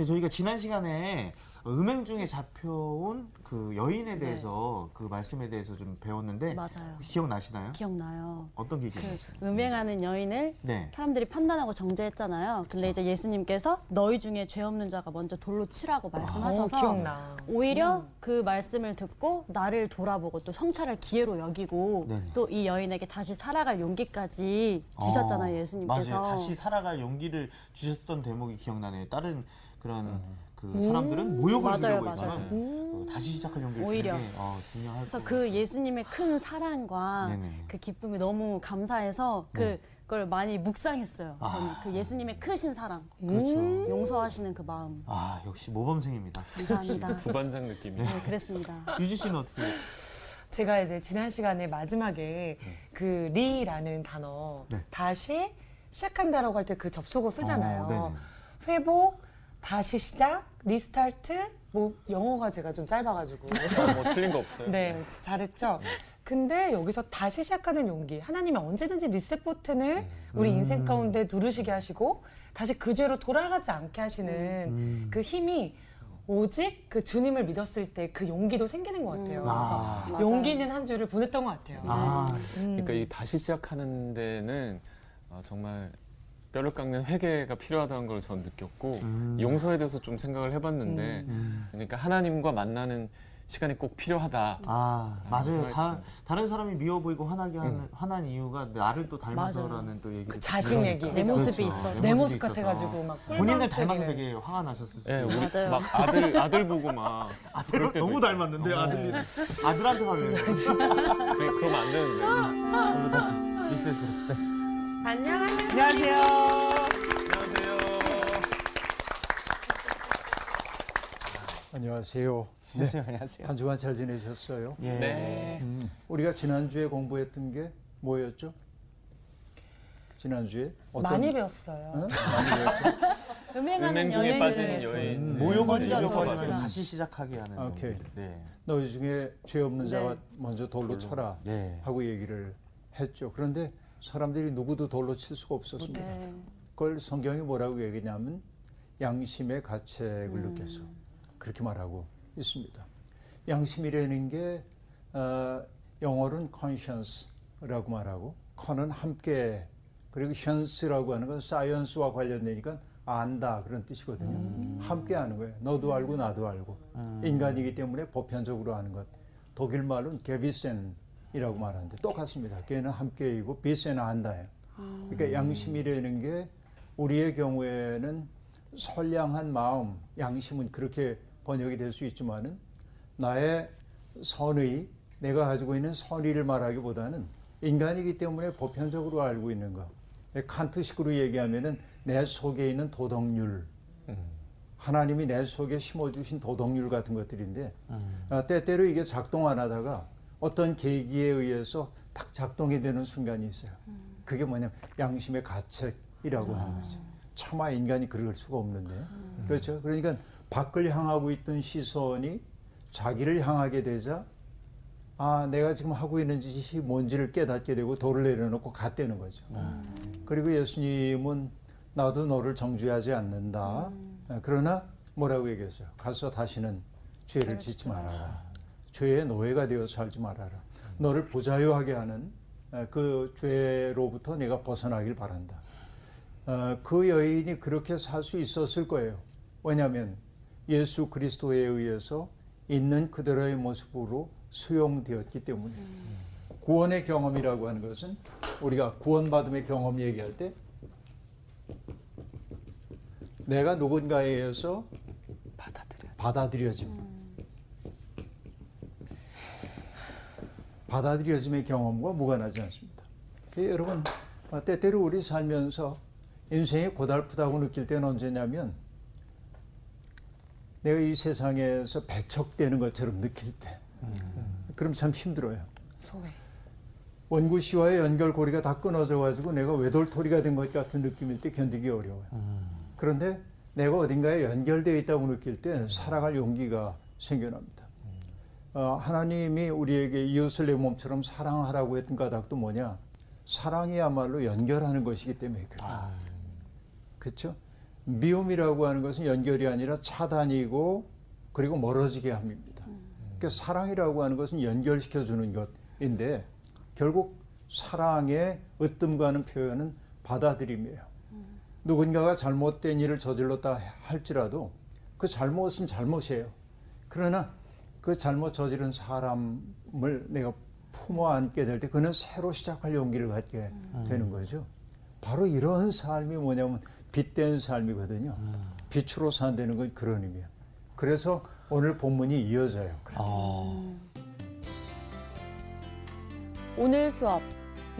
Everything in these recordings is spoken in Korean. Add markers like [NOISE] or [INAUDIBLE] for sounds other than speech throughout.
네, 저희가 지난 시간에 음행 중에 잡혀온 그 여인에 대해서 그 말씀에 대해서 좀 배웠는데 맞아요. 기억나시나요? 기억나요. 어떤 게 그? 음행하는 여인을 네. 사람들이 판단하고 정죄했잖아요. 근데 이제 예수님께서 너희 중에 죄 없는 자가 먼저 돌로 치라고 어, 말씀하셔서 기억나. 오히려 그 말씀을 듣고 나를 돌아보고 또 성찰할 기회로 여기고 네네. 또이 여인에게 다시 살아갈 용기까지 주셨잖아요, 어, 예수님께서. 맞아요. 다시 살아갈 용기를 주셨던 대목이 기억나네요. 다른 그런 그 음. 사람들은 모욕을 맞아요, 주려고 맞아요. 했지만 어, 다시 시작할 용기를 오히려. 주는 게 어, 중요할 그래서 것그 같아요. 예수님의 큰 사랑과 네네. 그 기쁨이 너무 감사해서 그 그걸 많이 묵상했어요. 저는 아. 그 예수님의 크신 사랑, 그렇죠. 용서하시는 그 마음. 아 역시 모범생입니다. 감사합니다. [LAUGHS] 부반장 느낌이. 네, 그랬습니다. [LAUGHS] 유지 씨는 어떻게? 제가 이제 지난 시간에 마지막에 그 re라는 단어 네. 다시 시작한다라고 할 때 그 접속어 쓰잖아요. 어. 회복, 다시 시작, restart. 뭐 영어가 제가 좀 짧아가지고. 뭐 틀린 거 없어요. [LAUGHS] 네, 잘했죠. 근데 여기서 다시 시작하는 용기. 하나님이 언제든지 리셋 버튼을 우리 인생 가운데 누르시게 하시고 다시 그 죄로 돌아가지 않게 하시는 음. 그 힘이 오직 그 주님을 믿었을 때 그 용기도 생기는 것 같아요. 아. 그래서 용기 있는 한 주를 보냈던 것 같아요. 아 음. 그러니까 이 다시 시작하는 데는 어, 정말 뼈를 깎는 회개가 필요하다는 걸 전 느꼈고 음. 용서에 대해서 좀 생각을 해봤는데 음. 그러니까 하나님과 만나는 시간이 꼭 필요하다. 아 맞아요. 다. 다른 사람이 미워 보이고 화나게 하는 화난 이유가 나를 또 닮아서라는 또 얘기를 그 자신 얘기. 내 모습이 그렇죠. 있어. 내 모습 같아가지고 막 본인을 닮아서. 되게 화가 나셨을 수도 예, 우리 맞아요. 막 아들 아들 보고 막 [LAUGHS] 아들 너무 있고. 닮았는데 어. 아들이 아들한테 화를. [LAUGHS] 그래, 그러면 안 되는데. 오늘 다시 리셋으로. 네. 안녕하세요. 안녕하세요. 안녕하세요. 안녕하세요. 안녕하세요. 안녕하세요. 한 주간 잘 지내셨어요? 예. 네. 음, 우리가 지난주에 공부했던 게 뭐였죠? 지난주에 많이 배웠어요. 어? 많이 배웠죠? [LAUGHS] 음행하는 음행 중에 여인. 음, 잃어버리면 저지르라. 다시 시작하게 하는. 오케이. 용기를. 네. 너희 중에 죄 없는 자가 네. 먼저 돌로 쳐라 네. 하고 얘기를 했죠. 그런데 사람들이 누구도 돌로 칠 수가 없었습니다. 네. 그걸 성경이 뭐라고 얘기냐면 양심의 가책을 느껴서 그렇게 말하고 있습니다. 양심이라는 게 어, 영어로는 conscience라고 말하고 con은 함께 그리고 science라고 하는 건 science와 관련되니까 안다 그런 뜻이거든요. 함께 하는 거예요. 너도 알고 나도 알고 인간이기 때문에 보편적으로 하는 것. 독일 말은 게비센 이라고 말하는데 똑같습니다. 걔는 함께이고 비센은 안다예요. 그러니까 양심이라는 게 우리의 경우에는 선량한 마음, 양심은 그렇게 번역이 될 수 있지만은 나의 선의, 내가 가지고 있는 선의를 말하기보다는 인간이기 때문에 보편적으로 알고 있는 것. 칸트식으로 얘기하면은 내 속에 있는 도덕률, 하나님이 내 속에 심어주신 도덕률 같은 것들인데 아, 때때로 이게 작동 안 하다가 어떤 계기에 의해서 딱 작동이 되는 순간이 있어요. 그게 뭐냐면 양심의 가책이라고 하는 거죠. 차마 인간이 그럴 수가 없는데 그렇죠. 그러니까 밖을 향하고 있던 시선이 자기를 향하게 되자 아 내가 지금 하고 있는 짓이 뭔지를 깨닫게 되고 돌을 내려놓고 갔다는 거죠. 그리고 예수님은 나도 너를 정죄하지 않는다. 아, 그러나 뭐라고 얘기했어요? 가서 다시는 죄를 짓지 말아라. 죄의 노예가 되어 살지 말아라. 너를 부자유하게 하는 아, 그 죄로부터 내가 벗어나길 바란다. 어, 그 여인이 그렇게 살 수 있었을 거예요. 왜냐하면 예수 그리스도에 의해서 있는 그대로의 모습으로 수용되었기 때문에 구원의 경험이라고 하는 것은 우리가 구원받음의 경험 얘기할 때 내가 누군가에 의해서 받아들여. 받아들여짐. 받아들여짐의 경험과 무관하지 않습니다. 그 여러분 어, 때때로 우리 살면서 인생이 고달프다고 느낄 때는 언제냐면 내가 이 세상에서 배척되는 것처럼 느낄 때. 그럼 참 힘들어요. 소외. 원구 씨와의 연결고리가 다 끊어져 가지고 내가 외돌토리가 된 것 같은 느낌일 때 견디기 어려워요. 그런데 내가 어딘가에 연결되어 있다고 느낄 때 살아갈 용기가 생겨납니다. 어, 하나님이 우리에게 이웃을 내 몸처럼 사랑하라고 했던 까닭도 뭐냐? 사랑이야말로 연결하는 것이기 때문에 그래요. 그렇죠? 미움이라고 하는 것은 연결이 아니라 차단이고 그리고 멀어지게 합니다. 그러니까 사랑이라고 하는 것은 연결시켜 주는 것인데 결국 사랑의 으뜸과는 표현은 받아들임이에요. 누군가가 잘못된 일을 저질렀다 할지라도 그 잘못은 잘못이에요. 그러나 그 잘못 저지른 사람을 내가 품어 안게 될 때 그는 새로 시작할 용기를 갖게 되는 거죠. 바로 이런 삶이 뭐냐면 빛된 삶이거든요. 빛으로 산다는 건 그런 의미예요. 그래서 오늘 본문이 이어져요. 아, 오늘 수업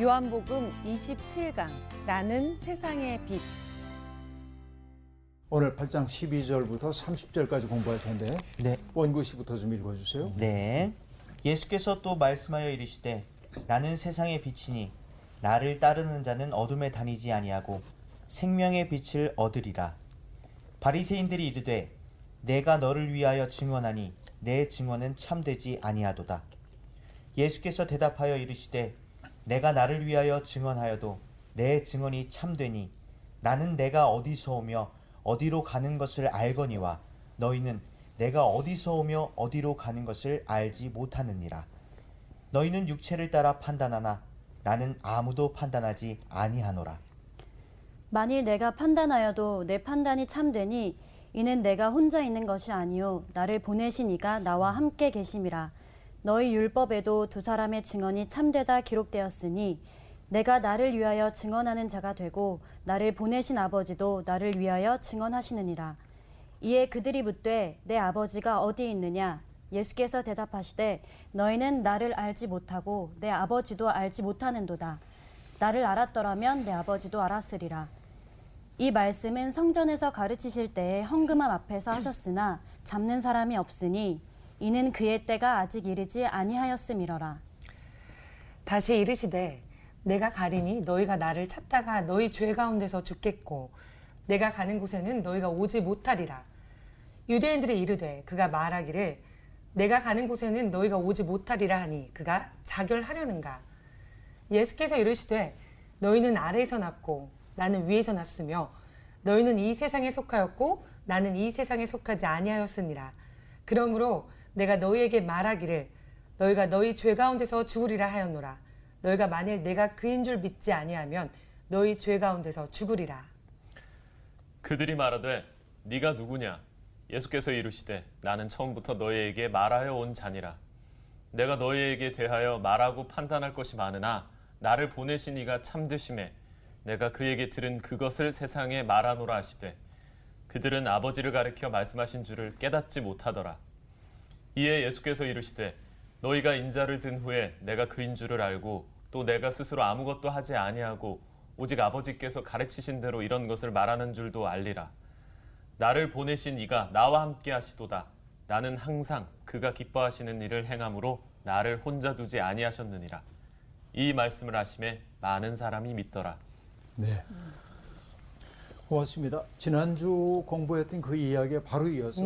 요한복음 27강 나는 세상의 빛 오늘 8장 12절부터 30절까지 공부할 텐데 네. 원구시부터 좀 읽어주세요. 네. 예수께서 또 말씀하여 이르시되 나는 세상의 빛이니 나를 따르는 자는 어둠에 다니지 아니하고 생명의 빛을 얻으리라. 바리새인들이 이르되 내가 너를 위하여 증언하니 내 증언은 참되지 아니하도다. 예수께서 대답하여 이르시되 내가 나를 위하여 증언하여도 내 증언이 참되니 나는 내가 어디서 오며 어디로 가는 것을 알거니와 너희는 내가 어디서 오며 어디로 가는 것을 알지 못하느니라. 너희는 육체를 따라 판단하나 나는 아무도 판단하지 아니하노라. 만일 내가 판단하여도 내 판단이 참되니 이는 내가 혼자 있는 것이 아니요 나를 보내신 이가 나와 함께 계심이라 너희 율법에도 두 사람의 증언이 참되다 기록되었으니 내가 나를 위하여 증언하는 자가 되고 나를 보내신 아버지도 나를 위하여 증언하시느니라. 이에 그들이 묻되 내 아버지가 어디 있느냐? 예수께서 대답하시되 너희는 나를 알지 못하고 내 아버지도 알지 못하는도다. 나를 알았더라면 내 아버지도 알았으리라. 이 말씀은 성전에서 가르치실 때에 헌금함 앞에서 하셨으나 잡는 사람이 없으니 이는 그의 때가 아직 이르지 아니하였음이러라. 다시 이르시되 내가 가리니 너희가 나를 찾다가 너희 죄 가운데서 죽겠고 내가 가는 곳에는 너희가 오지 못하리라. 유대인들이 이르되 그가 말하기를 내가 가는 곳에는 너희가 오지 못하리라 하니 그가 자결하려는가. 예수께서 이르시되 너희는 아래에서 났고 나는 위에서 났으며 너희는 이 세상에 속하였고 나는 이 세상에 속하지 아니하였으니라. 그러므로 내가 너희에게 말하기를 너희가 너희 죄 가운데서 죽으리라 하였노라. 너희가 만일 내가 그인 줄 믿지 아니하면 너희 죄 가운데서 죽으리라. 그들이 말하되 네가 누구냐? 예수께서 이르시되 나는 처음부터 너희에게 말하여 온 자니라. 내가 너희에게 대하여 말하고 판단할 것이 많으나 나를 보내신 이가 참되심에 내가 그에게 들은 그것을 세상에 말하노라 하시되 그들은 아버지를 가리켜 말씀하신 줄을 깨닫지 못하더라. 이에 예수께서 이르시되 너희가 인자를 든 후에 내가 그인 줄을 알고 또 내가 스스로 아무것도 하지 아니하고 오직 아버지께서 가르치신 대로 이런 것을 말하는 줄도 알리라. 나를 보내신 이가 나와 함께 하시도다. 나는 항상 그가 기뻐하시는 일을 행함으로 나를 혼자 두지 아니하셨느니라. 이 말씀을 하심에 많은 사람이 믿더라. 네. 고맙습니다. 지난주 공부했던 그 이야기에 바로 이어서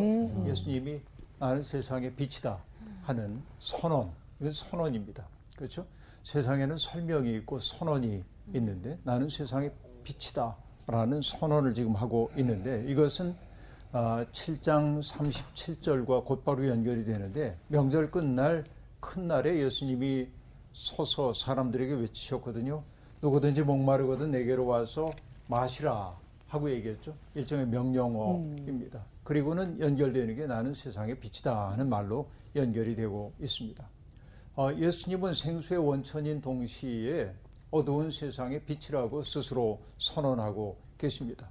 예수님이 나는 세상의 빛이다 하는 선언, 이건 선언입니다. 그렇죠? 세상에는 설명이 있고 선언이 있는데 나는 세상의 빛이다 라는 선언을 지금 하고 있는데 이것은 아, 7장 37절과 곧바로 연결이 되는데 명절 끝날 큰 날에 예수님이 서서 사람들에게 외치셨거든요. 누구든지 목마르거든 내게로 와서 마시라 하고 얘기했죠. 일종의 명령어입니다. 그리고는 연결되는 게 나는 세상의 빛이다 하는 말로 연결이 되고 있습니다. 어, 예수님은 생수의 원천인 동시에 어두운 세상의 빛이라고 스스로 선언하고 계십니다.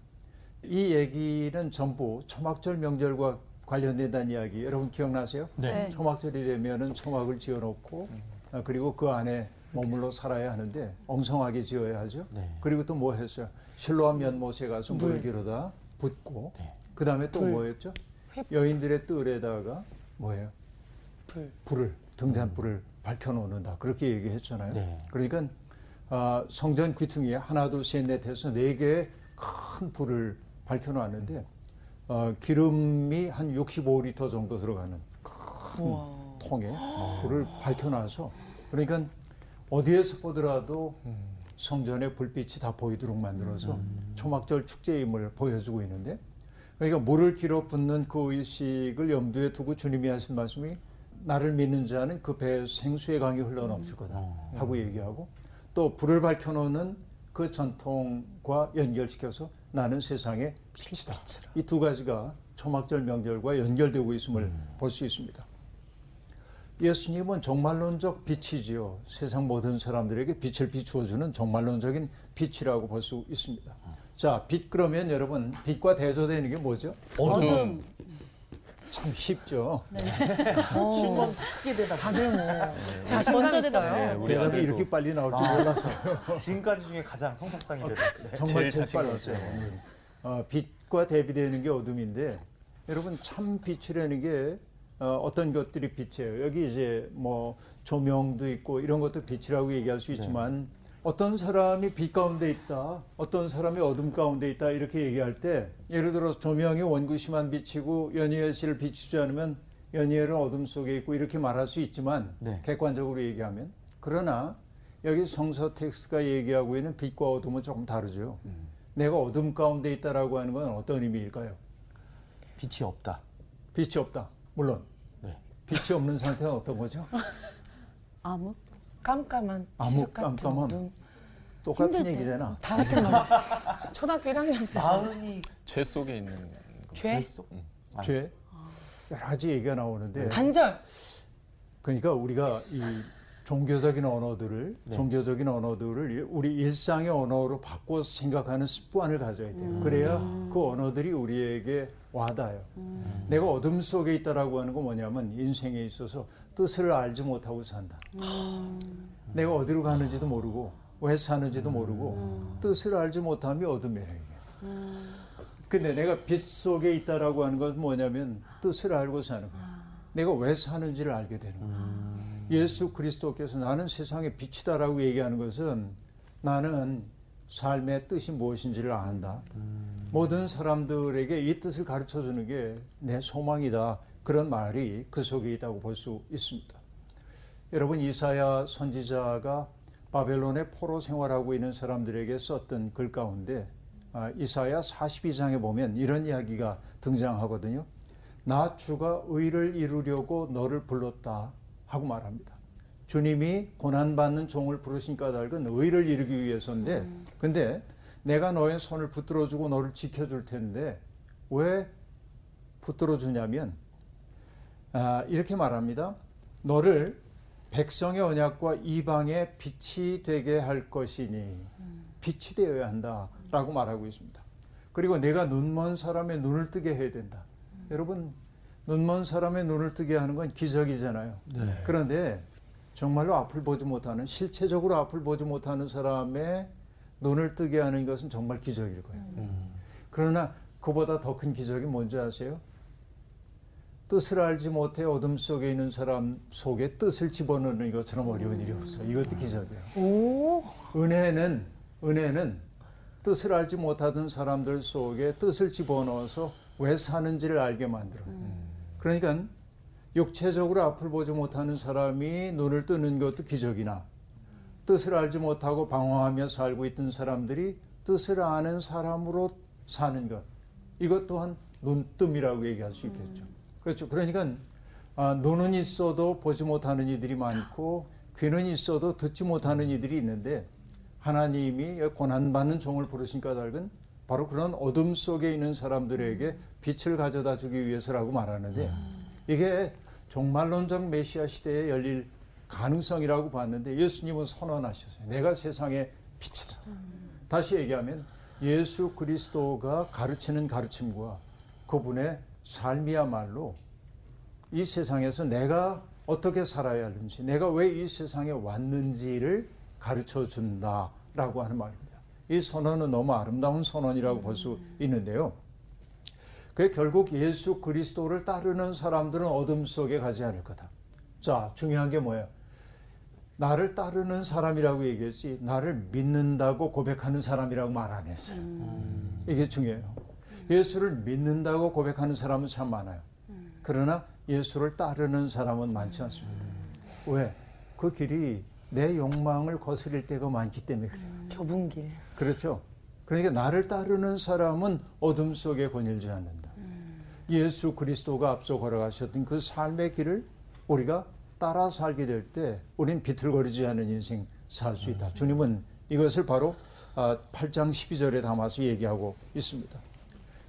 이 얘기는 전부 초막절 명절과 관련된다는 이야기 여러분 기억나세요? 네. 초막절이 되면은 초막을 지어놓고 아, 그리고 그 안에 머물러 살아야 하는데 엉성하게 지어야 하죠. 네. 그리고 또 뭐 했어요? 실로암 연못에 가서 물을 길어다 붓고 그 다음에 또 뭐였죠? 여인들의 뜰에다가 뭐예요? 불. 불을 등잔불을 밝혀놓는다 그렇게 얘기했잖아요. 네. 그러니까 아, 성전 귀퉁이에 하나 둘셋넷 해서 네 개의 큰 불을 밝혀놨는데 어, 기름이 한 65리터 정도 들어가는 큰 통에 불을 밝혀놔서 그러니까 어디에서 보더라도 성전의 불빛이 다 보이도록 만들어서 초막절 축제임을 보여주고 있는데 그러니까 물을 길어 붓는 그 의식을 염두에 두고 주님이 하신 말씀이 나를 믿는 자는 그 배에 생수의 강이 흘러넘칠 거다 하고 얘기하고 또 불을 밝혀놓는 그 전통과 연결시켜서 나는 세상의 빛이다. 이 두 가지가 초막절 명절과 연결되고 있음을 볼수 있습니다. 예수님은 정말론적 빛이지요. 세상 모든 사람들에게 빛을 비추어주는 정말론적인 빛이라고 볼 수 있습니다. 자, 빛 그러면 여러분 빛과 대조되는 게 뭐죠? 어둠. 참 쉽죠. [LAUGHS] 어, 크게 대답. 다들 뭐 자신감. 있어요. 네, 우리 대답이 아들도 이렇게 빨리 나올 줄 몰랐어요. [LAUGHS] 지금까지 중에 가장 성석당이 대답. 네. 정말 제일 빨랐어요. 어, 빛과 대비되는 게 어둠인데 여러분 참 빛이라는 게 어, 어떤 것들이 빛이에요. 여기 이제 뭐 조명도 있고 이런 것도 빛이라고 얘기할 수 있지만 어떤 사람이 빛 가운데 있다, 어떤 사람이 어둠 가운데 있다 이렇게 얘기할 때 예를 들어서 조명이 원구심만 비치고 연희엘 씨를 비추지 않으면 연희엘은 어둠 속에 있고 이렇게 말할 수 있지만 네. 객관적으로 얘기하면 그러나 여기 성서 텍스트가 얘기하고 있는 빛과 어둠은 조금 다르죠. 내가 어둠 가운데 있다라고 하는 건 어떤 의미일까요? 빛이 없다. 빛이 없다. 물론 네. 빛이 없는 상태는 어떤 거죠? [LAUGHS] 암흑? 깜깜한 암흑, 깜깜함. 어둠. 똑같은. 얘기잖아. 다 같은 말. [LAUGHS] 초등학교 1학년생. 마음이 죄 속에 있는 거. 죄? 속? 아. 죄 여러 가지 얘기가 나오는데 단절. 그러니까 우리가 이 종교적인 언어들을 네. 종교적인 언어들을 우리 일상의 언어로 바꿔서 생각하는 습관을 가져야 돼요. 그래야 그 언어들이 우리에게 와닿아요. 내가 어둠 속에 있다라고 하는 건 뭐냐면 인생에 있어서 뜻을 알지 못하고 산다. 내가 어디로 가는지도 모르고 왜 사는지도 모르고 뜻을 알지 못함이 어둠이에요. 이게. 근데 내가 빛 속에 있다라고 하는 건 뭐냐면 뜻을 알고 사는 거예요. 내가 왜 사는지를 알게 되는 거예요. 예수 그리스도께서 나는 세상의 빛이다라고 얘기하는 것은 나는 삶의 뜻이 무엇인지를 안다. 모든 사람들에게 이 뜻을 가르쳐 주는 게 내 소망이다. 그런 말이 그 속에 있다고 볼 수 있습니다. 여러분 이사야 선지자가 바벨론의 포로 생활하고 있는 사람들에게 썼던 글 가운데 아, 이사야 42장에 보면 이런 이야기가 등장하거든요. 나 주가 의를 이루려고 너를 불렀다 하고 말합니다. 주님이 고난받는 종을 부르신 까닭은 의를 이루기 위해서인데 근데 내가 너의 손을 붙들어주고 너를 지켜줄 텐데 왜 붙들어주냐면 아, 이렇게 말합니다. 너를 백성의 언약과 이방의 빛이 되게 할 것이니 빛이 되어야 한다라고 말하고 있습니다. 그리고 내가 눈먼 사람의 눈을 뜨게 해야 된다. 여러분 눈먼 사람의 눈을 뜨게 하는 건 기적이잖아요. 그런데 정말로 앞을 보지 못하는 실체적으로 앞을 보지 못하는 사람의 눈을 뜨게 하는 것은 정말 기적일 거예요. 그러나 그보다 더 큰 기적이 뭔지 아세요? 뜻을 알지 못해 어둠 속에 있는 사람 속에 뜻을 집어넣는 것처럼 어려운 일이 없어요. 이것도 기적이에요. 오. 은혜는 은혜는 뜻을 알지 못하던 사람들 속에 뜻을 집어넣어서 왜 사는지를 알게 만들어요. 그러니까 육체적으로 앞을 보지 못하는 사람이 눈을 뜨는 것도 기적이나 뜻을 알지 못하고 방황하며 살고 있던 사람들이 뜻을 아는 사람으로 사는 것 이것 또한 눈뜸이라고 얘기할 수 있겠죠. 그렇죠. 그러니까 아, 눈은 있어도 보지 못하는 이들이 많고 귀는 있어도 듣지 못하는 이들이 있는데 하나님이 고난받는 종을 부르신 까닭은 바로 그런 어둠 속에 있는 사람들에게 빛을 가져다 주기 위해서라고 말하는데 이게 종말론적 메시아 시대에 열릴 가능성이라고 봤는데 예수님은 선언하셨어요. 내가 세상의 빛이다. 다시 얘기하면 예수 그리스도가 가르치는 가르침과 그분의 삶이야말로 이 세상에서 내가 어떻게 살아야 하는지, 내가 왜 이 세상에 왔는지를 가르쳐 준다라고 하는 말입니다. 이 선언은 너무 아름다운 선언이라고 볼 수 있는데요. 그 결국 예수 그리스도를 따르는 사람들은 어둠 속에 가지 않을 거다. 자, 중요한 게 뭐예요? 나를 따르는 사람이라고 얘기했지, 나를 믿는다고 고백하는 사람이라고 말 안 했어요. 이게 중요해요. 예수를 믿는다고 고백하는 사람은 참 많아요. 그러나 예수를 따르는 사람은 많지 않습니다. 왜? 그 길이 내 욕망을 거스릴 때가 많기 때문에 그래요. 좁은 길. 그렇죠. 그러니까 나를 따르는 사람은 어둠 속에 거닐지 않는다. 예수 그리스도가 앞서 걸어가셨던 그 삶의 길을 우리가 따라 살게 될 때 우린 비틀거리지 않은 인생 살 수 있다. 주님은 이것을 바로 아, 8장 12절에 담아서 얘기하고 있습니다.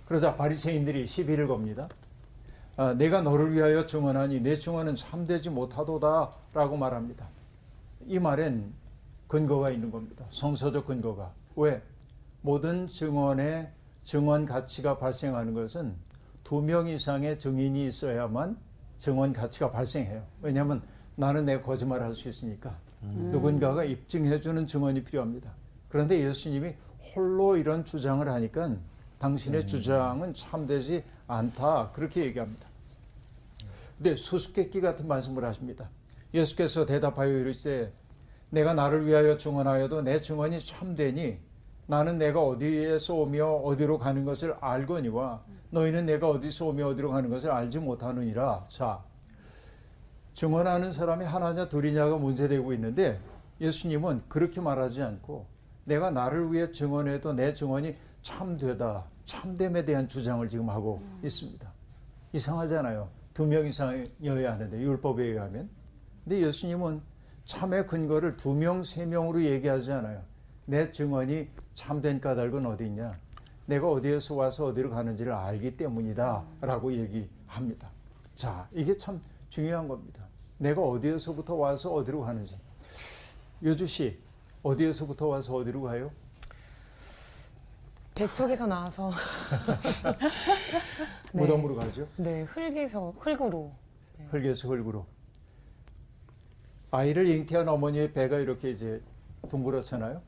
그러자 바리새인들이 시비를 겁니다. 아, 내가 너를 위하여 증언하니 내 증언은 참되지 못하도다라고 말합니다. 이 말엔 근거가 있는 겁니다. 성서적 근거가. 왜? 모든 증언의 증언 가치가 발생하는 것은 두 명 이상의 증인이 있어야만 증언 가치가 발생해요. 왜냐하면 나는 내 거짓말 할수 있으니까 누군가가 입증해주는 증언이 필요합니다. 그런데 예수님이 홀로 이런 주장을 하니까 당신의 주장은 참되지 않다. 그렇게 얘기합니다. 근데 수수께끼 같은 말씀을 하십니다. 예수께서 대답하여 이르시되 내가 나를 위하여 증언하여도 내 증언이 참되니 나는 내가 어디에서 오며 어디로 가는 것을 알거니와 너희는 내가 어디서 오며 어디로 가는 것을 알지 못하느니라. 자, 증언하는 사람이 하나냐 둘이냐가 문제되고 있는데 예수님은 그렇게 말하지 않고 내가 나를 위해 증언해도 내 증언이 참되다, 참됨에 대한 주장을 지금 하고 있습니다. 이상하잖아요. 두 명 이상이어야 하는데 율법에 의하면. 근데 예수님은 참의 근거를 두 명, 세 명으로 얘기하지 않아요. 내 증언이 참된 까닭은 어디 있냐? 내가 어디에서 와서 어디로 가는지를 알기 때문이다. 라고 얘기합니다. 자, 이게 참 중요한 겁니다. 내가 어디에서부터 와서 어디로 가는지. 요주 씨, 어디에서부터 와서 어디로 가요? 뱃속에서 나와서 [LAUGHS] 네. 무덤으로 가죠. 네 흙에서 흙으로 흙에서 흙으로. 아이를 잉태한 어머니의 배가 이렇게 이제 둥그렇잖아요.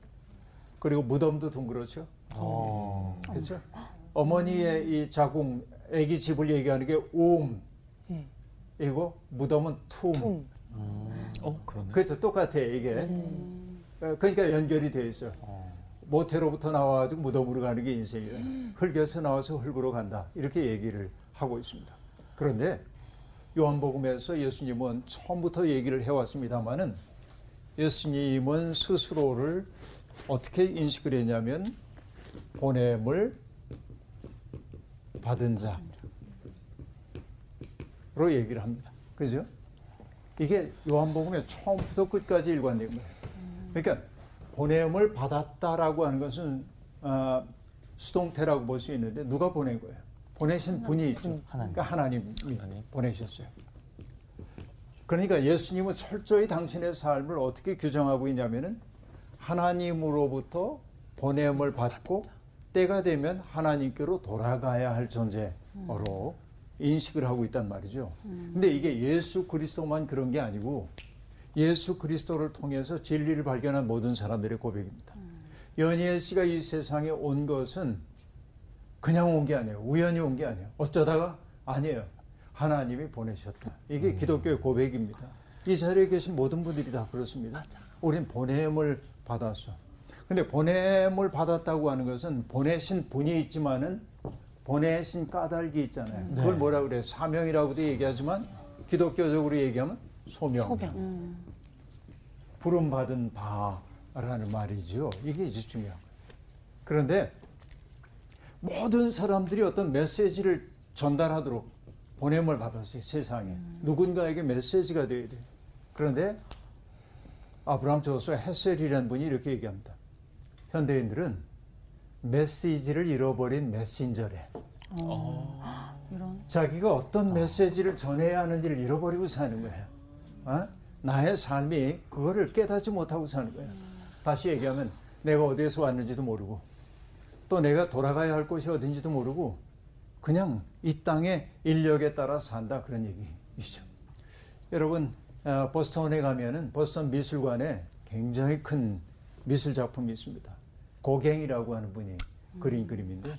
그리고 무덤도 둥그렇죠. 어. 그렇죠? 어머니의 이 자궁, 아기 집을 얘기하는 게 옴. 음. 이고 무덤은 툼. tum. 어, 그러네. 그렇죠. 똑같아 이게. 어, 그러니까 연결이 돼 있어요. 모태로부터 나와가지고 무덤으로 가는 게 인생이다. 흙에서 나와서 흙으로 간다. 이렇게 얘기를 하고 있습니다. 그런데 요한복음에서 예수님은 처음부터 얘기를 해왔습니다만은 예수님은 스스로를 어떻게 인식을 했냐면 보냄을 받은 자로 얘기를 합니다. 그죠? 이게 요한복음의 처음부터 끝까지 일관된 거예요. 그러니까 보냄을 받았다라고 하는 것은 아, 수동태라고 볼 수 있는데 누가 보낸 거예요? 보내신 분이 있죠. 하나님. 그러니까 하나님이 하나님. 보내셨어요. 그러니까 예수님은 철저히 당신의 삶을 어떻게 규정하고 있냐면은 하나님으로부터 보냄을 받고 때가 되면 하나님께로 돌아가야 할 존재로 인식을 하고 있단 말이죠. 근데 이게 예수 그리스도만 그런 게 아니고 예수 그리스도를 통해서 진리를 발견한 모든 사람들의 고백입니다. 연희엘 씨가 이 세상에 온 것은 그냥 온 게 아니에요. 우연히 온 게 아니에요. 어쩌다가 아니에요. 하나님이 보내셨다. 이게 기독교의 고백입니다. 이 자리에 계신 모든 분들이 다 그렇습니다. 우린 보냄을 받았어. 근데 보냄을 받았다고 하는 것은 보내신 분이 있지만은 보내신 까닭이 있잖아요. 그걸 뭐라 그래? 사명이라고도 얘기하지만 기독교적으로 얘기하면 소명. 소명. 부름 받은 바라는 말이죠. 이게 이제 중요한 거예요. 그런데 모든 사람들이 어떤 메시지를 전달하도록 보냄을 받았어요. 세상에 누군가에게 메시지가 돼야 돼. 그런데 아브라함 저서 헤셀이라는 분이 이렇게 얘기합니다. 현대인들은 메시지를 잃어버린 메신저래. 이런 자기가 어떤 메시지를 전해야 하는지를 잃어버리고 사는 거예요. 어? 나의 삶이 그거를 깨닫지 못하고 사는 거예요. 다시 얘기하면 내가 어디에서 왔는지도 모르고 또 내가 돌아가야 할 곳이 어딘지도 모르고 그냥 이 땅의 인력에 따라 산다 그런 얘기이죠. 여러분 어, 보스턴에 가면은 보스턴 미술관에 굉장히 큰 미술 작품이 있습니다. 고갱이라고 하는 분이 그린 그림인데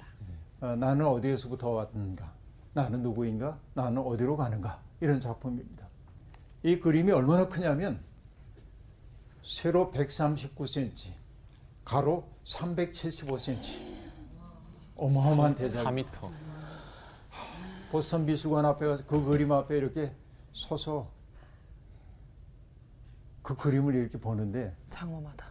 어, 나는 어디에서부터 왔는가? 나는 누구인가? 나는 어디로 가는가? 이런 작품입니다. 이 그림이 얼마나 크냐면 세로 139cm, 가로 375cm. 어마어마한 대작. 4m. 보스턴 미술관 앞에 가서 그 그림 앞에 이렇게 서서 그 그림을 이렇게 보는데 장엄하다.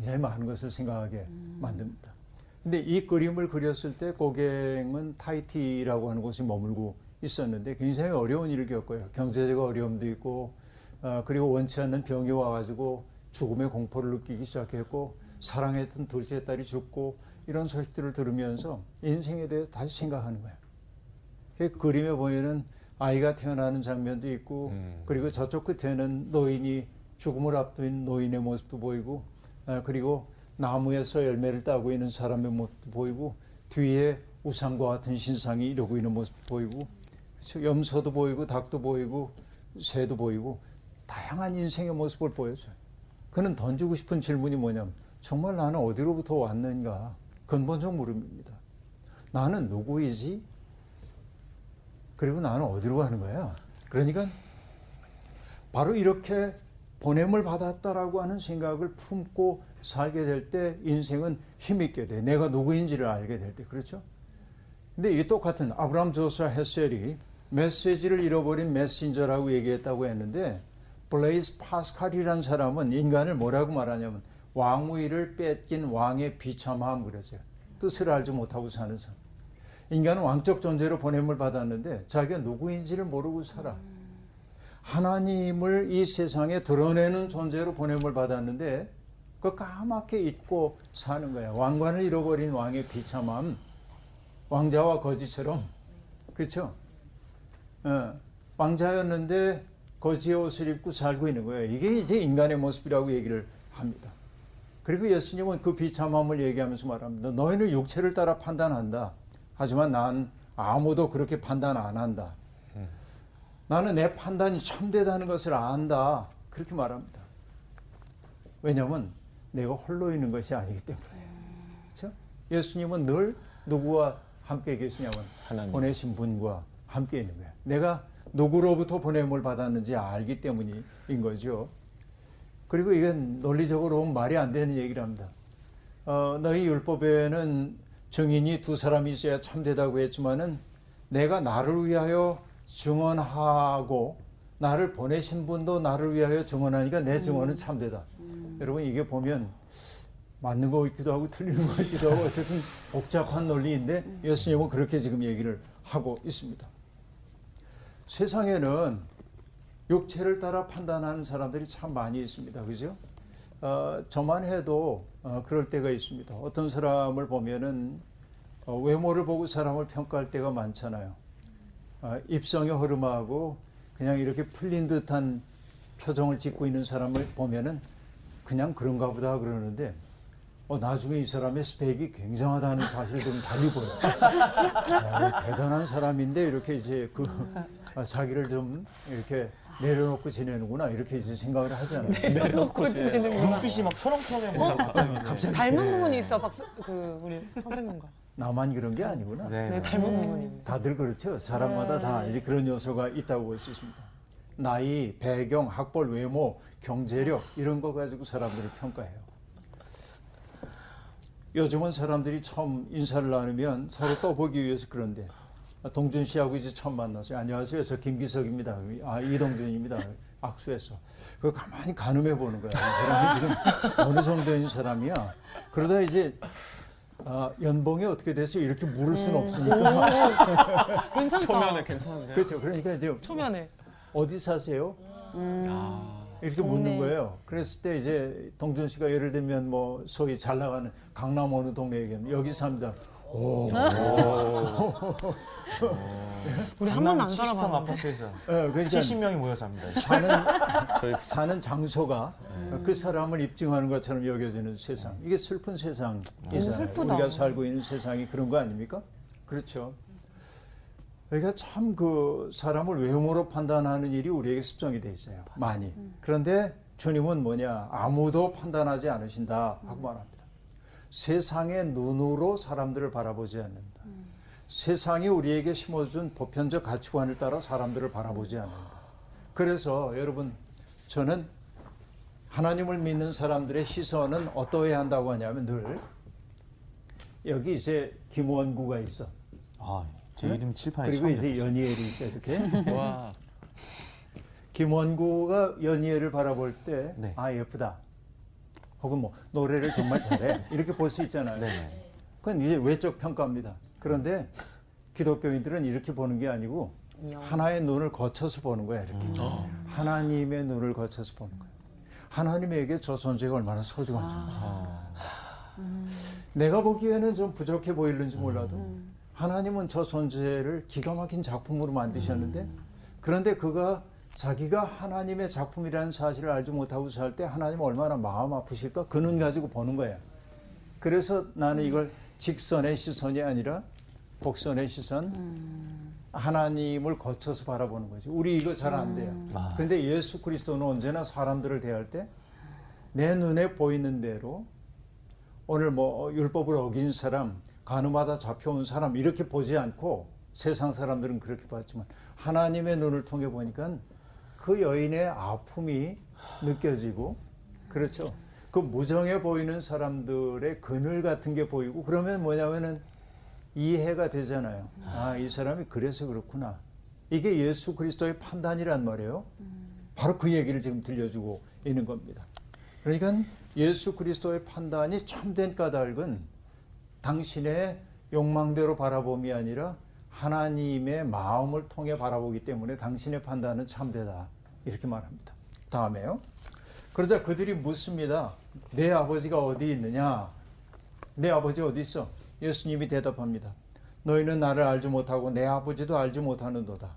굉장히 많은 것을 생각하게 만듭니다. 근데 이 그림을 그렸을 때 고갱은 타이티라고 하는 곳에 머물고 있었는데 굉장히 어려운 일을 겪어요. 경제적 어려움도 있고 어, 그리고 원치 않는 병이 와가지고 죽음의 공포를 느끼기 시작했고 사랑했던 둘째 딸이 죽고 이런 소식들을 들으면서 인생에 대해서 다시 생각하는 거예요. 그 그림에 보면은 아이가 태어나는 장면도 있고 음. 그리고 저쪽 끝에는 노인이 죽음을 앞둔 노인의 모습도 보이고 아, 그리고 나무에서 열매를 따고 있는 사람의 모습도 보이고 뒤에 우상과 같은 신상이 이러고 있는 모습도 보이고? 염소도 보이고 닭도 보이고 새도 보이고 다양한 인생의 모습을 보여줘요. 그는 던지고 싶은 질문이 뭐냐면 정말 나는 어디로부터 왔는가 근본적 물음입니다. 나는 누구이지? 그리고 나는 어디로 가는 거야? 그러니까 바로 이렇게 보냄을 받았다라고 하는 생각을 품고 살게 될 때 인생은 힘있게 돼. 내가 누구인지를 알게 될 때. 그렇죠? 근데 이 똑같은 아브라함 조슈아 헤셸이 메시지를 잃어버린 메신저라고 얘기했다고 했는데 블레이스 파스칼이라는 사람은 인간을 뭐라고 말하냐면 왕위를 뺏긴 왕의 비참함 그랬어요. 뜻을 알지 못하고 사는 사람. 인간은 왕적 존재로 보냄을 받았는데 자기가 누구인지를 모르고 살아. 하나님을 이 세상에 드러내는 존재로 보냄을 받았는데 그 까맣게 잊고 사는 거야. 왕관을 잃어버린 왕의 비참함. 왕자와 거지처럼. 그렇죠? 어, 왕자였는데 거지의 옷을 입고 살고 있는 거예요. 이게 이제 인간의 모습이라고 얘기를 합니다. 그리고 예수님은 그 비참함을 얘기하면서 말합니다. 너희는 육체를 따라 판단한다. 하지만 난 아무도 그렇게 판단 안 한다. 나는 내 판단이 참되다는 것을 안다. 그렇게 말합니다. 왜냐하면 내가 홀로 있는 것이 아니기 때문에. 그렇죠? 예수님은 늘 누구와 함께 계시냐면 하나님. 보내신 분과 함께 있는 거예요. 내가 누구로부터 보냄을 받았는지 알기 때문인 거죠. 그리고 이건 논리적으로 말이 안 되는 얘기를 합니다. 어, 너희 율법에는 증인이 두 사람이 있어야 참되다고 했지만은 내가 나를 위하여 증언하고 나를 보내신 분도 나를 위하여 증언하니까 내 증언은 참되다. 여러분 이게 보면 맞는 거 있기도 하고 틀리는 거 있기도 하고 어쨌든 복잡한 논리인데 예수님은 그렇게 지금 얘기를 하고 있습니다. 세상에는 육체를 따라 판단하는 사람들이 참 많이 있습니다. 그죠? 어, 저만 해도 어, 그럴 때가 있습니다. 어떤 사람을 보면은 어, 외모를 보고 사람을 평가할 때가 많잖아요. 어, 입성이 허름하고 그냥 이렇게 풀린 듯한 표정을 짓고 있는 사람을 보면은 그냥 그런가 보다 그러는데 어, 나중에 이 사람의 스펙이 굉장하다는 사실들은 달리 보여요. 야, 대단한 사람인데 이렇게 이제 그 아, 자기를 좀 이렇게 내려놓고 지내는구나 이렇게 이제 생각을 하잖아요. 내려놓고 지내는구나. 눈빛이 막 초롱초롱해 보여 갑자기. 갑자기 닮은 부분이 있어, 박수, 그, 우리 선생님과. 나만 그런 게 아니구나. 네. 네, 닮은 부분이. 다들 그렇죠. 사람마다 다 이제 그런 요소가 있다고 볼 수 있습니다. 나이, 배경, 학벌, 외모, 경제력 이런 거 가지고 사람들을 평가해요. 요즘은 사람들이 처음 인사를 나누면 서로 떠보기 위해서 그런데 동준 씨하고 이제 처음 만났어요. 안녕하세요. 저 김기석입니다. 아 이동준입니다. 악수했어. 그 가만히 가늠해 보는 거야. 이 사람이 지금 [LAUGHS] 어느 정도인 사람이야. 그러다 이제 아, 연봉이 어떻게 돼서 이렇게 물을 수는 없으니까. [LAUGHS] 괜찮다. 초면에 괜찮은데. 그렇죠. 그러니까 이제 초면에. 어디 사세요? 아, 이렇게 묻는 거예요. 그랬을 때 이제 동준 씨가 예를 들면 뭐 소위 잘 나가는 강남 어느 동네 얘기하면 여기 삽니다. 오. [LAUGHS] 우리 한 번도 안 70평 살아봤는데. 아파트에서 예, 그러니까 70명이 모여 삽니다. 사는 [LAUGHS] 저희 사는 장소가 그 사람을 입증하는 것처럼 여겨지는 세상. 이게 슬픈 세상이잖아요. 슬프다. 우리가 살고 있는 세상이 그런 거 아닙니까? 그렇죠. 그러니까 참 그 사람을 외모로 판단하는 일이 우리에게 습성이 돼 있어요. 많이. 그런데 주님은 뭐냐? 아무도 판단하지 않으신다 하고 말합니다. 세상의 눈으로 사람들을 바라보지 않는다. 세상이 우리에게 심어준 보편적 가치관을 따라 사람들을 바라보지 않는다. 그래서 여러분 저는 하나님을 믿는 사람들의 시선은 어떠해야 한다고 하냐면 늘 여기 이제 김원구가 있어. 아, 제 이름 칠판에 그리고 이제. 연희엘이 있어 이렇게. 와, 김원구가 연희엘을 바라볼 때아 네. 예쁘다. 혹은 뭐 노래를 정말 잘해 이렇게 볼 수 있잖아요. 네네. 그건 이제 외적 평가입니다. 그런데 기독교인들은 이렇게 보는 게 아니고 하나의 눈을 거쳐서 보는 거야 이렇게. 하나님의 눈을 거쳐서 보는 거예요. 하나님에게 저 존재가 얼마나 소중한 존재. 내가 보기에는 좀 부족해 보이는지 몰라도 하나님은 저 존재를 기가 막힌 작품으로 만드셨는데 그런데 그가 자기가 하나님의 작품이라는 사실을 알지 못하고 살 때 하나님 얼마나 마음 아프실까? 그 눈 가지고 보는 거야. 그래서 나는 이걸 직선의 시선이 아니라 곡선의 시선, 하나님을 거쳐서 바라보는 거지. 우리 이거 잘 안 돼요. 근데 예수 그리스도는 언제나 사람들을 대할 때 내 눈에 보이는 대로 오늘 뭐 율법을 어긴 사람, 간음하다 잡혀온 사람 이렇게 보지 않고 세상 사람들은 그렇게 봤지만 하나님의 눈을 통해 보니까 그 여인의 아픔이 느껴지고 그렇죠. 그 무정해 보이는 사람들의 그늘 같은 게 보이고 그러면 뭐냐면은 이해가 되잖아요. 아, 이 사람이 그래서 그렇구나. 이게 예수 그리스도의 판단이란 말이에요. 바로 그 얘기를 지금 들려주고 있는 겁니다. 그러니까 예수 그리스도의 판단이 참된 까닭은 당신의 욕망대로 바라봄이 아니라 하나님의 마음을 통해 바라보기 때문에 당신의 판단은 참되다. 이렇게 말합니다. 다음에요. 그러자 그들이 묻습니다. 내 아버지가 어디 있느냐? 내 아버지 어디 있어? 예수님이 대답합니다. 너희는 나를 알지 못하고 내 아버지도 알지 못하는도다.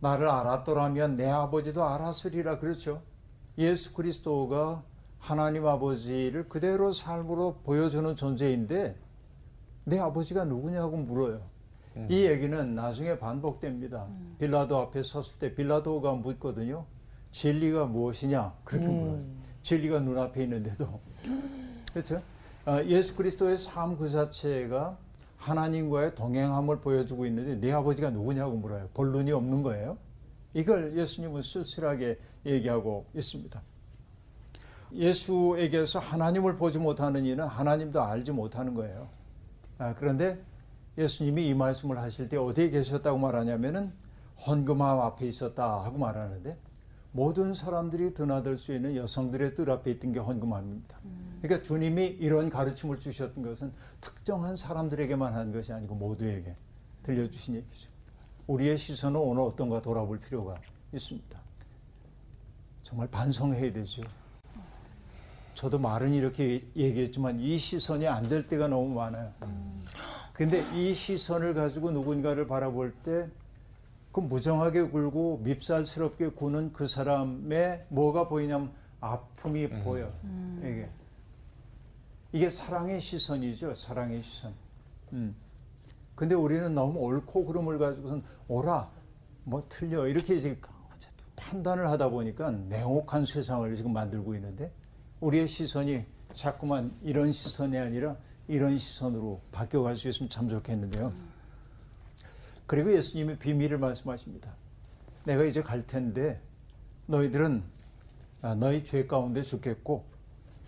나를 알았더라면 내 아버지도 알았으리라 그렇죠. 예수 그리스도가 하나님 아버지를 그대로 삶으로 보여주는 존재인데 내 아버지가 누구냐고 물어요. 이 얘기는 나중에 반복됩니다. 빌라도 앞에 섰을 때 빌라도가 묻거든요. 진리가 무엇이냐? 그렇게 물어요. 진리가 눈앞에 있는데도. [LAUGHS] 그렇죠? 아, 예수 그리스도의 삶 그 자체가 하나님과의 동행함을 보여주고 있는데 내 아버지가 누구냐고 물어요. 본론이 없는 거예요. 이걸 예수님은 쓸쓸하게 얘기하고 있습니다. 예수에게서 하나님을 보지 못하는 이는 하나님도 알지 못하는 거예요. 아, 그런데 예수님이 이 말씀을 하실 때 어디에 계셨다고 말하냐면은 헌금함 앞에 있었다 하고 말하는데 모든 사람들이 드나들 수 있는 여성들의 뜰 앞에 있던 게 헌금함입니다. 그러니까 주님이 이런 가르침을 주셨던 것은 특정한 사람들에게만 한 것이 아니고 모두에게 들려주신 얘기죠. 우리의 시선은 오늘 어떤가 돌아볼 필요가 있습니다. 정말 반성해야 되죠. 저도 말은 이렇게 얘기했지만 이 시선이 안 될 때가 너무 많아요. 근데 이 시선을 가지고 누군가를 바라볼 때 그 무정하게 굴고 밉살스럽게 구는 그 사람의 뭐가 보이냐면 아픔이 보여. 이게 이게 사랑의 시선이죠. 사랑의 시선. 음. 근데 우리는 너무 옳고 그름을 가지고선 옳아, 뭐 틀려 이렇게 이제 판단을 하다 보니까 냉혹한 세상을 지금 만들고 있는데 우리의 시선이 자꾸만 이런 시선이 아니라 이런 시선으로 바뀌어갈 수 있으면 참 좋겠는데요. 그리고 예수님이 비밀을 말씀하십니다. 내가 이제 갈 텐데 너희들은 아, 너희 죄 가운데 죽겠고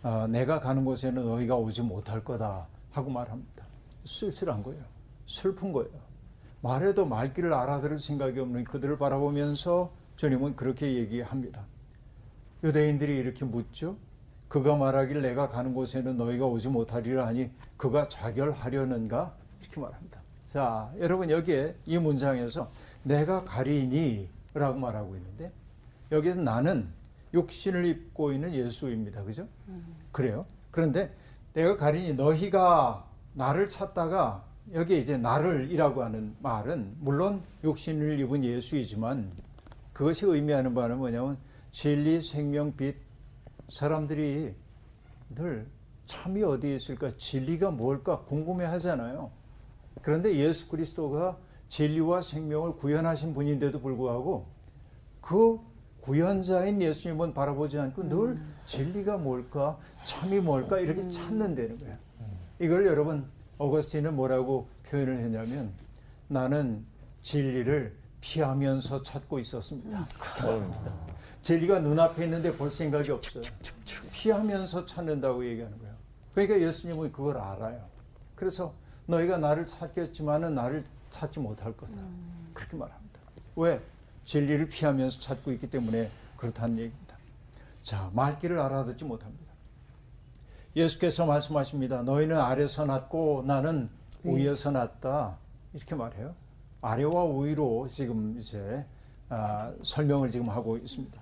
아, 내가 가는 곳에는 너희가 오지 못할 거다 하고 말합니다. 쓸쓸한 거예요. 슬픈 거예요. 말해도 말귀를 알아들을 생각이 없는 그들을 바라보면서 주님은 그렇게 얘기합니다. 유대인들이 이렇게 묻죠. 그가 말하길 내가 가는 곳에는 너희가 오지 못하리라 하니 그가 자결하려는가 이렇게 말합니다. 자, 여러분 여기에 이 문장에서 내가 가리니라고 말하고 있는데 여기서 나는 육신을 입고 있는 예수입니다. 그죠? 그래요. 그런데 내가 가리니 너희가 나를 찾다가 여기 이제 나를이라고 하는 말은 물론 육신을 입은 예수이지만 그것이 의미하는 바는 뭐냐면 진리, 생명, 빛 사람들이 늘 참이 어디에 있을까 진리가 뭘까 궁금해 하잖아요. 그런데 예수 그리스도가 진리와 생명을 구현하신 분인데도 불구하고 그 구현자인 예수님은 바라보지 않고 늘 진리가 뭘까 참이 뭘까 이렇게 찾는다는 거예요. 이걸 여러분 어거스틴은 뭐라고 표현을 했냐면 나는 진리를 피하면서 찾고 있었습니다. 진리가 눈앞에 있는데 볼 생각이 없어요. 피하면서 찾는다고 얘기하는 거예요. 그러니까 예수님은 그걸 알아요. 그래서 너희가 나를 찾겠지만은 나를 찾지 못할 거다. 그렇게 말합니다. 왜? 진리를 피하면서 찾고 있기 때문에 그렇다는 얘기입니다. 자, 말귀를 알아듣지 못합니다. 예수께서 말씀하십니다. 너희는 아래서 났고 나는 위에서 났다. 이렇게 말해요. 아래와 위로 지금 이제 아, 설명을 지금 하고 있습니다.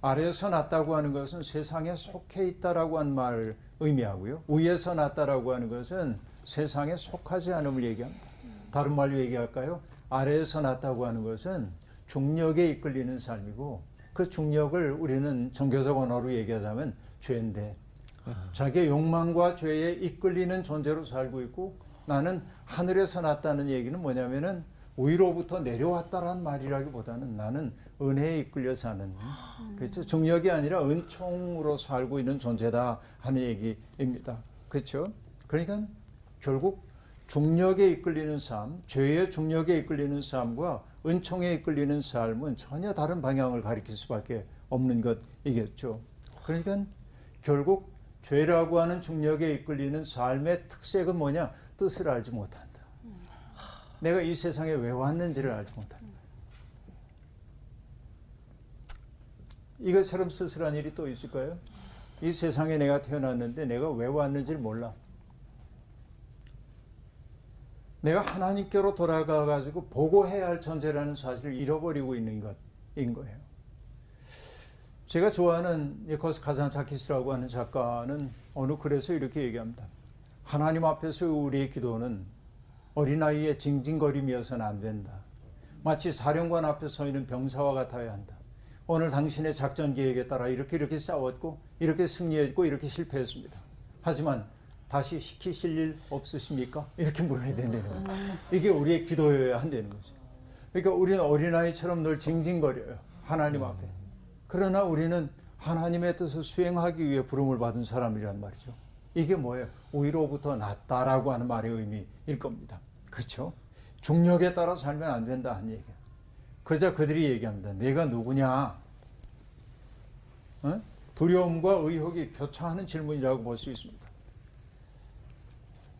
아래에서 났다고 하는 것은 세상에 속해 있다라고 하는 말을 의미하고요. 위에서 났다라고 하는 것은 세상에 속하지 않음을 얘기합니다. 다른 말로 얘기할까요? 아래에서 났다고 하는 것은 중력에 이끌리는 삶이고 그 중력을 우리는 종교적 언어로 얘기하자면 죄인데 자기의 욕망과 죄에 이끌리는 존재로 살고 있고 나는 하늘에서 났다는 얘기는 뭐냐면은 위로부터 내려왔다라는 말이라기보다는 나는 은혜에 이끌려 사는 그렇죠 중력이 아니라 은총으로 살고 있는 존재다 하는 얘기입니다 그렇죠 그러니까 결국 중력에 이끌리는 삶 죄의 중력에 이끌리는 삶과 은총에 이끌리는 삶은 전혀 다른 방향을 가리킬 수밖에 없는 것이겠죠 그러니까 결국 죄라고 하는 중력에 이끌리는 삶의 특색은 뭐냐 뜻을 알지 못한다 내가 이 세상에 왜 왔는지를 알지 못한다. 이것처럼 쓸쓸한 일이 또 있을까요? 이 세상에 내가 태어났는데 내가 왜 왔는지를 몰라. 내가 하나님께로 돌아가 가지고 보고해야 할 존재라는 사실을 잃어버리고 있는 것인 거예요. 제가 좋아하는 니코스 카잔차키스라고 하는 작가는 어느 글에서 이렇게 얘기합니다. 하나님 앞에서 우리의 기도는 어린아이의 징징거림이어서는 안 된다. 마치 사령관 앞에 서 있는 병사와 같아야 한다. 오늘 당신의 작전 계획에 따라 이렇게 이렇게 싸웠고 이렇게 승리했고 이렇게 실패했습니다. 하지만 다시 시키실 일 없으십니까? 이렇게 물어야 된다는 거예요. 이게 우리의 기도여야 한다는 거죠. 그러니까 우리는 어린아이처럼 늘 징징거려요. 하나님 앞에. 그러나 우리는 하나님의 뜻을 수행하기 위해 부름을 받은 사람이란 말이죠. 이게 뭐예요? 위로부터 났다라고 하는 말의 의미일 겁니다. 그렇죠? 중력에 따라 살면 안 된다 하는 얘기야. 그러자 그들이 얘기합니다. 내가 누구냐? 어? 두려움과 의혹이 교차하는 질문이라고 볼 수 있습니다.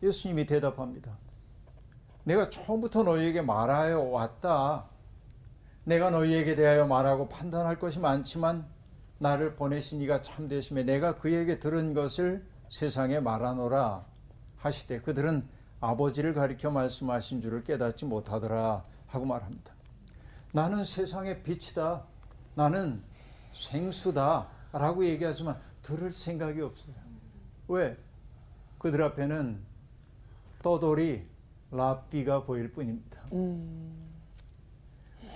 예수님이 대답합니다. 내가 처음부터 너희에게 말하여 왔다. 내가 너희에게 대하여 말하고 판단할 것이 많지만 나를 보내신 이가 참되심에 내가 그에게 들은 것을 세상에 말하노라 하시되 그들은 아버지를 가리켜 말씀하신 줄을 깨닫지 못하더라 하고 말합니다. 나는 세상의 빛이다. 나는 생수다. 라고 얘기하지만 들을 생각이 없어요. 왜? 그들 앞에는 떠돌이 랍비가 보일 뿐입니다.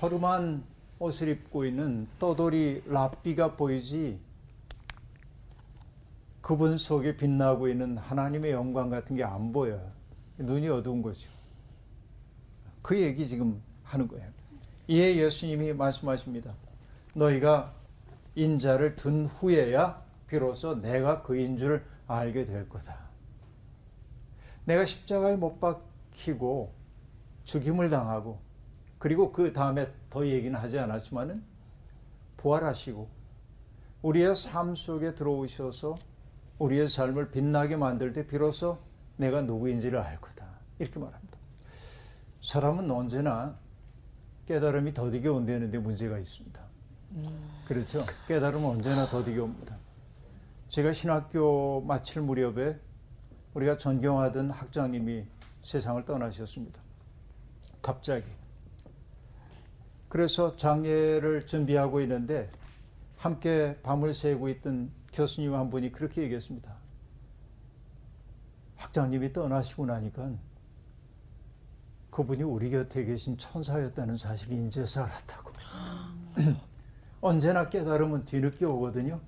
허름한 옷을 입고 있는 떠돌이 랍비가 보이지 그분 속에 빛나고 있는 하나님의 영광 같은 게 안 보여요. 눈이 어두운 거죠. 그 얘기 지금 하는 거예요. 이에 예수님이 말씀하십니다. 너희가 인자를 든 후에야 비로소 내가 그인 줄 알게 될 거다. 내가 십자가에 못 박히고 죽임을 당하고 그리고 그 다음에 더 얘기는 하지 않았지만은 부활하시고 우리의 삶 속에 들어오셔서 우리의 삶을 빛나게 만들 때 비로소 내가 누구인지를 알 거다. 이렇게 말합니다. 사람은 언제나 깨달음이 더디게 온다는데 문제가 있습니다. 그렇죠. 깨달음은 언제나 더디게 옵니다. 제가 신학교 마칠 무렵에 우리가 존경하던 학장님이 세상을 떠나셨습니다. 갑자기. 그래서 장례를 준비하고 있는데 함께 밤을 새고 있던 교수님 한 분이 그렇게 얘기했습니다. 학장님이 떠나시고 나니까 그분이 우리 곁에 계신 천사였다는 사실을 인제서 알았다고. [GASPS] 언제나 깨달음은 뒤늦게 오거든요.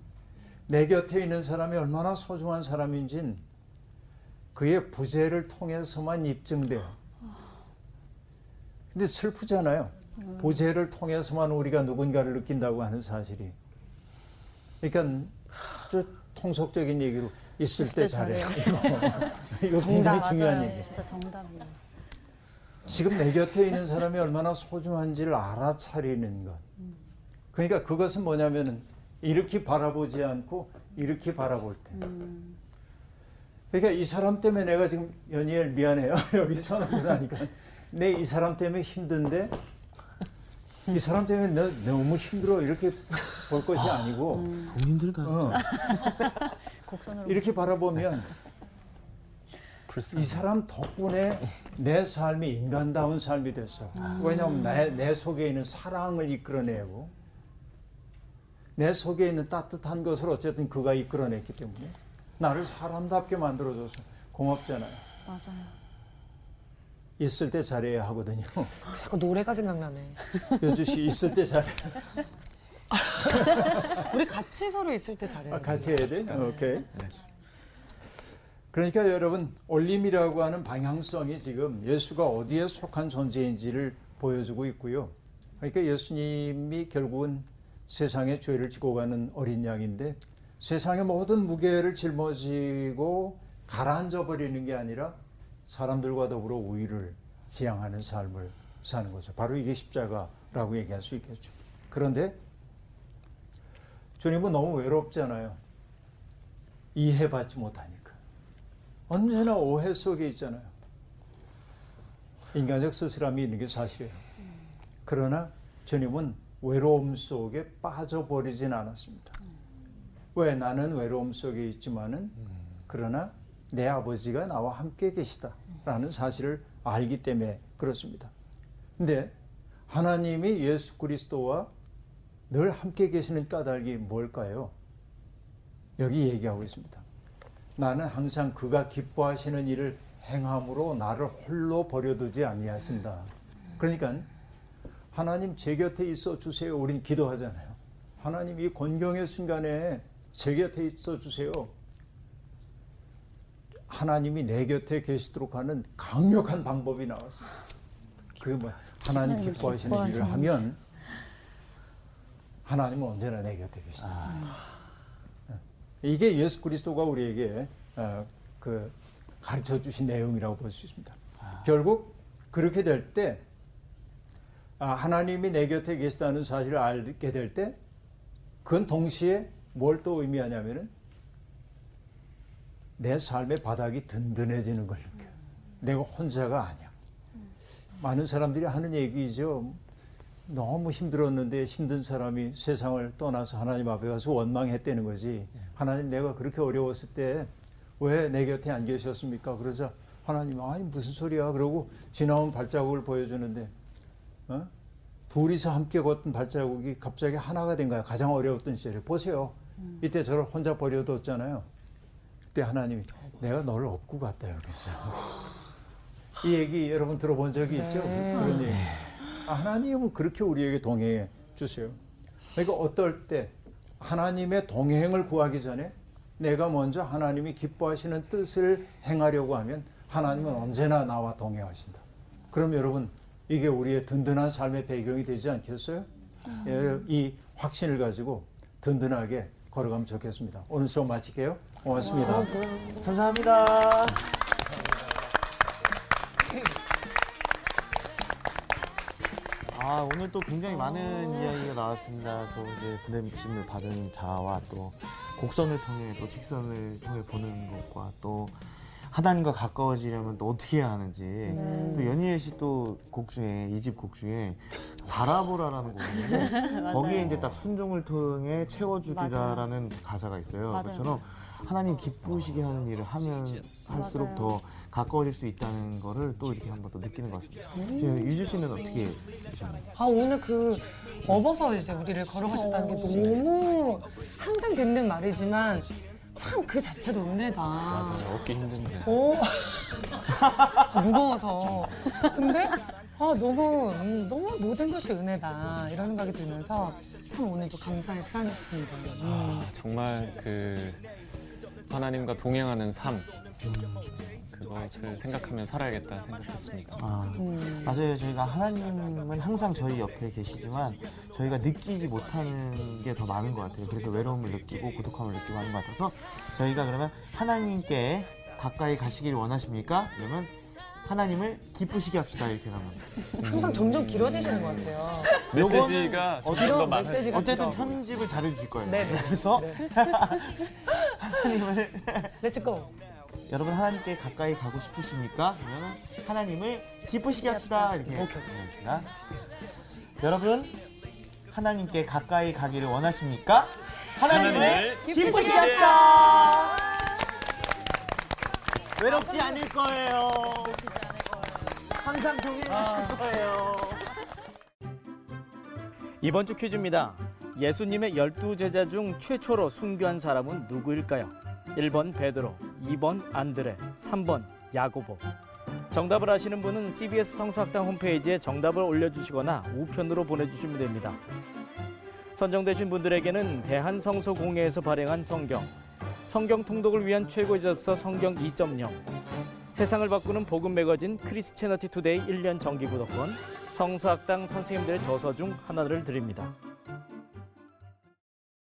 내 곁에 있는 사람이 얼마나 소중한 사람인진 그의 부재를 통해서만 입증돼요. 근데 슬프잖아요. 부재를 통해서만 우리가 누군가를 느낀다고 하는 사실이. 그러니까 아주 통속적인 얘기로 있을 때 잘해. 이거, [LAUGHS] 이거 굉장히 중요한. 얘기. 진짜 정답이에요. 지금 내 곁에 있는 사람이 얼마나 소중한지를 알아차리는 것. 그러니까 그것은 뭐냐면은 이렇게 바라보지 않고 이렇게 바라볼 때. 그러니까 이 사람 때문에 내가 지금 연희엘 미안해요. [LAUGHS] 여기 서는 그러니까 내 이 사람 때문에 힘든데 이 사람 때문에 너, 너무 힘들어 이렇게 볼 것이 아 니고 너무 힘들다. 어. [LAUGHS] 이렇게 바라보면. 이 사람 덕분에 내 삶이 인간다운 삶이 됐어. 왜냐하면 내, 내 속에 있는 사랑을 이끌어내고 내 속에 있는 따뜻한 것을 어쨌든 그가 이끌어냈기 때문에 나를 사람답게 만들어줘서 고맙잖아요. 맞아요. 있을 때 잘해야 하거든요. [LAUGHS] 자꾸 노래가 생각나네. 여주 씨 있을 때 잘해. [LAUGHS] 우리 같이 서로 있을 때 잘해요. 아, 같이 해야 돼? 오케이. 그러니까 여러분 올림이라고 하는 방향성이 지금 예수가 어디에 속한 존재인지를 보여주고 있고요. 그러니까 예수님이 결국은 세상의 죄를 지고 가는 어린 양인데 세상의 모든 무게를 짊어지고 가라앉아 버리는 게 아니라 사람들과 더불어 우위를 지향하는 삶을 사는 거죠. 바로 이게 십자가라고 얘기할 수 있겠죠. 그런데 주님은 너무 외롭잖아요. 이해받지 못하니까. 언제나 오해 속에 있잖아요. 인간적 쓸쓸함이 있는 게 사실이에요. 그러나 주님은 외로움 속에 빠져버리진 않았습니다. 왜 나는 외로움 속에 있지만은 그러나 내 아버지가 나와 함께 계시다라는 사실을 알기 때문에 그렇습니다. 근데 하나님이 예수 그리스도와 늘 함께 계시는 까닭이 뭘까요? 여기 얘기하고 있습니다. 나는 항상 그가 기뻐하시는 일을 행함으로 나를 홀로 버려두지 아니하신다. 그러니까 하나님 제 곁에 있어 주세요. 우린 기도하잖아요. 하나님 이 곤경의 순간에 제 곁에 있어 주세요. 하나님이 내 곁에 계시도록 하는 강력한 방법이 나왔습니다. 그게 뭐 하나님 하나님 기뻐하시는 일을 기뻐하시는 하면 하나님은 언제나 내 곁에 계시다. 이게 예수 그리스도가 우리에게 어, 그 가르쳐 주신 내용이라고 볼 수 있습니다. 결국 그렇게 될때 아, 하나님이 내 곁에 계시다는 사실을 알게 될 때 그건 동시에 뭘 또 의미하냐면은 내 삶의 바닥이 든든해지는 걸 느껴요. 내가 혼자가 아니야. 많은 사람들이 하는 얘기죠. 너무 힘들었는데 힘든 사람이 세상을 떠나서 하나님 앞에 가서 원망했다는 거지. 하나님 내가 그렇게 어려웠을 때 왜 내 곁에 안 계셨습니까? 그러자 하나님 아니 무슨 소리야? 그러고 지나온 발자국을 보여주는데 어? 둘이서 함께 걷던 발자국이 갑자기 하나가 된 거야. 가장 어려웠던 시절에 보세요. 이때 저를 혼자 버려뒀잖아요. 그때 하나님이 내가 너를 업고 갔다 여기서 이 얘기 여러분 들어본 적이 있죠? 그런 얘기. 아, 하나님은 그렇게 우리에게 동행해 주세요. 그러니까 어떨 때 하나님의 동행을 구하기 전에 내가 먼저 하나님이 기뻐하시는 뜻을 행하려고 하면 하나님은 언제나 나와 동행하신다. 그럼 여러분 이게 우리의 든든한 삶의 배경이 되지 않겠어요? 예, 이 확신을 가지고 든든하게 걸어가면 좋겠습니다. 오늘 수업 마칠게요. 고맙습니다. 감사합니다. 아 오늘 또 굉장히 많은 이야기가 나왔습니다. 또 이제 보냄심을 받은 자와 또 곡선을 통해 또 직선을 통해 보는 것과 또 하나님과 가까워지려면 또 어떻게 해야 하는지 또 연희엘 씨또 곡 중에 이 집 곡 중에 바라보라라는 곡인데 [LAUGHS] 거기에 이제 딱 순종을 통해 채워주리라라는 가사가 있어요. 맞아요. 그처럼 하나님 기쁘시게 하는 일을 하면 할수록 맞아요. 더 가까워질 수 있다는 거를 또 이렇게 한번 또 느끼는 것 같습니다. 지금 유주 씨는 어떻게 느끼셨나요? 아 오늘 그 업어서 이제 우리를 걸어가셨다는 게 너무 항상 듣는 말이지만 참 그 자체도 은혜다. 맞아요. 얻기 힘든데. 오 [LAUGHS] 무거워서 근데 아 너무 음, 너무 모든 것이 은혜다 이런 생각이 들면서 참 오늘도 감사의 시간이었습니다. 음. 아, 정말 그 하나님과 동행하는 삶 그것을 생각하며 살아야겠다 생각했습니다. 아, 맞아요. 저희가 하나님은 항상 저희 옆에 계시지만 저희가 느끼지 못하는 게 더 많은 것 같아요. 그래서 외로움을 느끼고 고독함을 느끼고 하는 것 같아서 저희가 그러면 하나님께 가까이 가시길 원하십니까? 그러면 하나님을 기쁘시게 합시다 이렇게 가면 [LAUGHS] 항상 점점 길어지시는 것 같아요. 메시지가 점점. 메시지가 어쨌든. 편집을 잘해주실 거예요. 네, 네. 그래서 [LAUGHS] 하나님을 let's go. 여러분 하나님께 가까이 가고 싶으십니까? 그러면 하나님을 기쁘시게 합시다 이렇게. 하겠습니다. 여러분 하나님께 가까이 가기를 원하십니까? 하나님을 하나님을 기쁘시게 합시다. 외롭지 않을 거예요. 항상 동행하실 거예요. 이번 주 퀴즈입니다. 예수님의 열두 제자 중 최초로 순교한 사람은 누구일까요? 1번 베드로, 2번 안드레, 3번 야고보. 정답을 아시는 분은 CBS 성서학당 홈페이지에 정답을 올려주시거나 우편으로 보내주시면 됩니다. 선정되신 분들에게는 대한성서공회에서 발행한 성경, 성경 통독을 위한 최고의 접서 성경 2.0, 세상을 바꾸는 복음 매거진 Christianity Today 1년 정기 구독권, 성서학당 선생님들의 저서 중 하나를 드립니다.